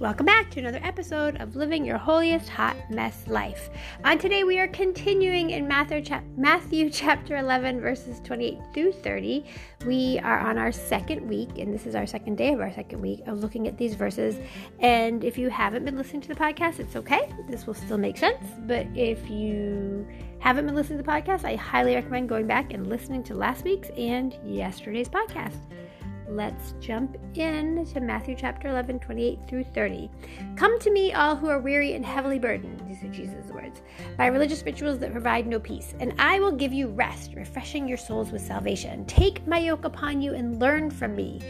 Welcome back to another episode of Living Your Holiest Hot Mess Life. On today, we are continuing in Matthew, Matthew chapter 11, verses 28 through 30. We are on our second week, and this is our second day of our second week of looking at these verses. And if you haven't been listening to the podcast, it's okay. This will still make sense. But if you haven't been listening to the podcast, I highly recommend going back and listening to last week's and yesterday's podcast let's jump in to Matthew chapter 11, 28 through 30. Come to me, all who are weary and heavily burdened, these are Jesus' words, by religious rituals that provide no peace, and I will give you rest, refreshing your souls with salvation. Take my yoke upon you and learn from me.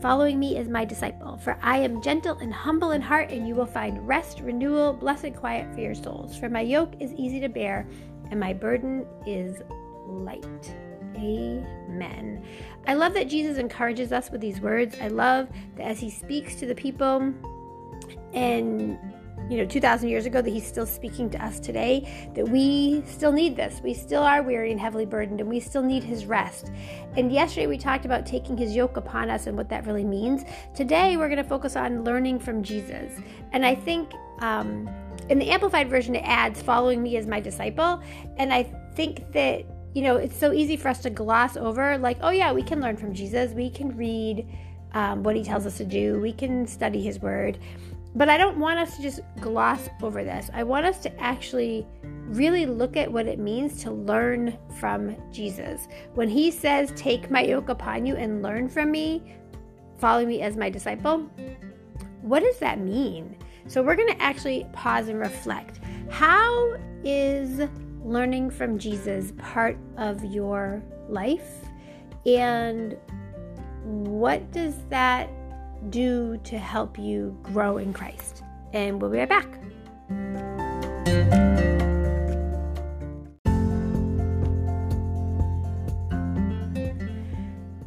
Following me as my disciple, for I am gentle and humble in heart, and you will find rest, renewal, blessed quiet for your souls. For my yoke is easy to bear, and my burden is light. Amen. I love that Jesus encourages us with these words. I love that as he speaks to the people and you know 2000 years ago that he's still speaking to us today that we still need this. We still are weary and heavily burdened and we still need his rest. And yesterday we talked about taking his yoke upon us and what that really means. Today we're going to focus on learning from jesus. And i think um, in the amplified version it adds following me as my disciple. And i think that you know, it's so easy for us to gloss over, like, oh, yeah, we can learn from Jesus. We can read um, what he tells us to do. We can study his word. But I don't want us to just gloss over this. I want us to actually really look at what it means to learn from Jesus. When he says, Take my yoke upon you and learn from me, follow me as my disciple, what does that mean? So we're going to actually pause and reflect. How is learning from Jesus part of your life? And what does that do to help you grow in Christ? And we'll be right back.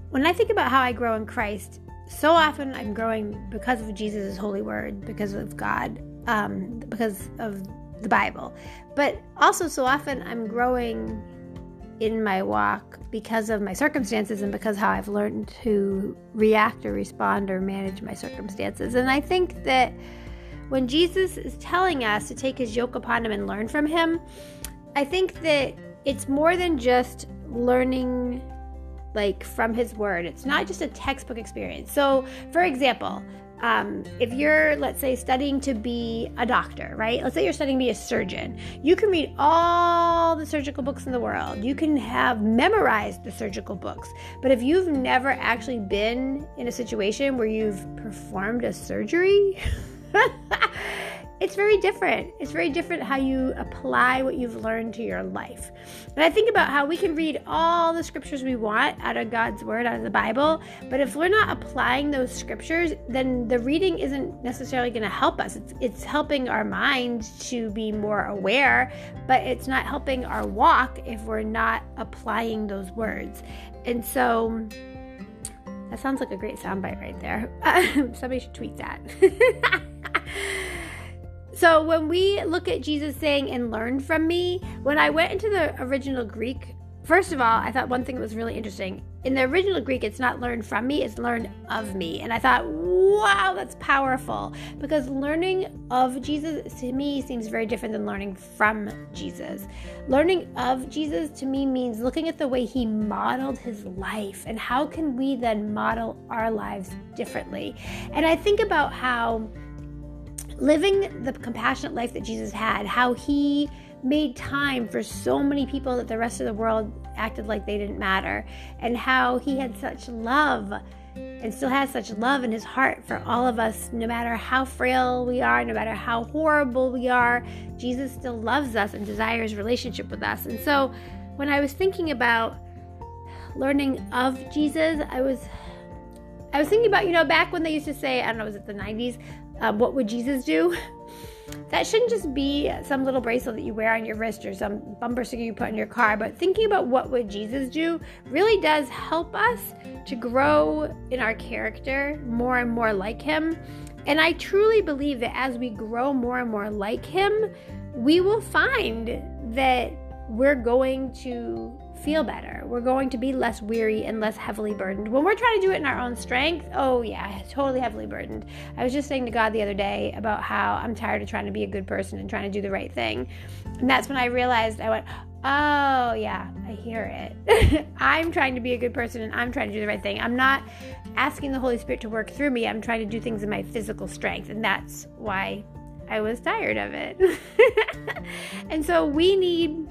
When I think about how I grow in Christ, so often I'm growing because of Jesus' holy word, because of God, um, because of the Bible. But also, so often I'm growing in my walk because of my circumstances and because how I've learned to react or respond or manage my circumstances. And I think that when Jesus is telling us to take his yoke upon him and learn from him, I think that it's more than just learning like from his word. It's not just a textbook experience. So, for example, um, if you're, let's say, studying to be a doctor, right? Let's say you're studying to be a surgeon. You can read all the surgical books in the world. You can have memorized the surgical books. But if you've never actually been in a situation where you've performed a surgery, it's very different. It's very different how you apply what you've learned to your life. And I think about how we can read all the scriptures we want out of God's word, out of the Bible, but if we're not applying those scriptures, then the reading isn't necessarily going to help us. It's, it's helping our mind to be more aware, but it's not helping our walk if we're not applying those words. And so, that sounds like a great soundbite right there. Somebody should tweet that. So when we look at Jesus saying, and learn from me, when I went into the original Greek, first of all, I thought one thing that was really interesting. In the original Greek, it's not learn from me, it's learn of me. And I thought, wow, that's powerful. Because learning of Jesus to me seems very different than learning from Jesus. Learning of Jesus to me means looking at the way he modeled his life and how can we then model our lives differently. And I think about how living the compassionate life that Jesus had, how he made time for so many people that the rest of the world acted like they didn't matter, and how he had such love and still has such love in his heart for all of us, no matter how frail we are, no matter how horrible we are. Jesus still loves us and desires relationship with us. And so when I was thinking about learning of Jesus, I was I was thinking about, you know, back when they used to say, I don't know, was it the 90s? Um, what would Jesus do? That shouldn't just be some little bracelet that you wear on your wrist or some bumper sticker you put in your car, but thinking about what would Jesus do really does help us to grow in our character more and more like him. And I truly believe that as we grow more and more like him, we will find that we're going to feel better. We're going to be less weary and less heavily burdened. When we're trying to do it in our own strength, oh yeah, totally heavily burdened. I was just saying to God the other day about how I'm tired of trying to be a good person and trying to do the right thing. And that's when I realized I went, oh yeah, I hear it. I'm trying to be a good person and I'm trying to do the right thing. I'm not asking the Holy Spirit to work through me. I'm trying to do things in my physical strength. And that's why I was tired of it. and so we need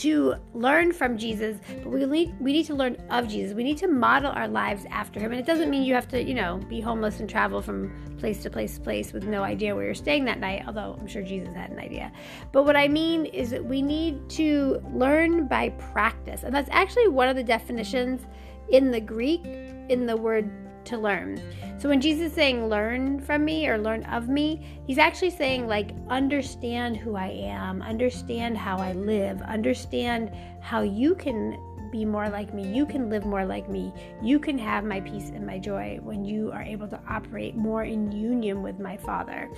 to learn from Jesus, but we need we need to learn of Jesus. We need to model our lives after him. And it doesn't mean you have to, you know, be homeless and travel from place to place to place with no idea where you're staying that night, although I'm sure Jesus had an idea. But what I mean is that we need to learn by practice. And that's actually one of the definitions in the Greek in the word to learn. So when Jesus is saying learn from me or learn of me, he's actually saying like understand who I am, understand how I live, understand how you can be more like me. You can live more like me. You can have my peace and my joy when you are able to operate more in union with my Father.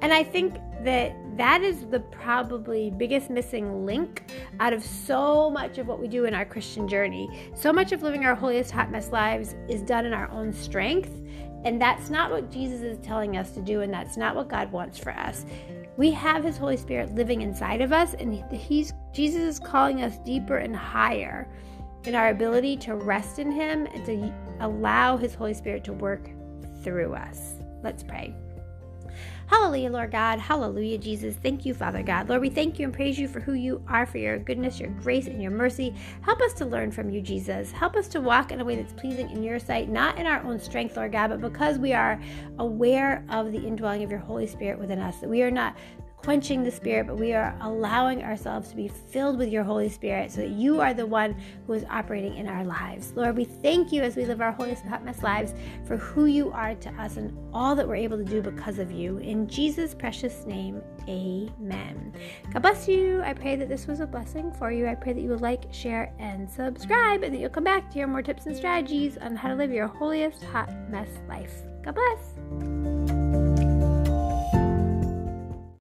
And I think that that is the probably biggest missing link out of so much of what we do in our Christian journey. So much of living our holiest hot mess lives is done in our own strength. And that's not what Jesus is telling us to do, and that's not what God wants for us. We have His Holy Spirit living inside of us, and He's Jesus is calling us deeper and higher in our ability to rest in Him and to allow His Holy Spirit to work through us. Let's pray. Hallelujah, Lord God. Hallelujah, Jesus. Thank you, Father God. Lord, we thank you and praise you for who you are, for your goodness, your grace, and your mercy. Help us to learn from you, Jesus. Help us to walk in a way that's pleasing in your sight, not in our own strength, Lord God, but because we are aware of the indwelling of your Holy Spirit within us, that we are not quenching the Spirit, but we are allowing ourselves to be filled with your Holy Spirit so that you are the one who is operating in our lives. Lord, we thank you as we live our holiest hot mess lives for who you are to us and all that we're able to do because of you. In Jesus' precious name, amen. God bless you. I pray that this was a blessing for you. I pray that you will like, share, and subscribe, and that you'll come back to hear more tips and strategies on how to live your holiest hot mess life. God bless.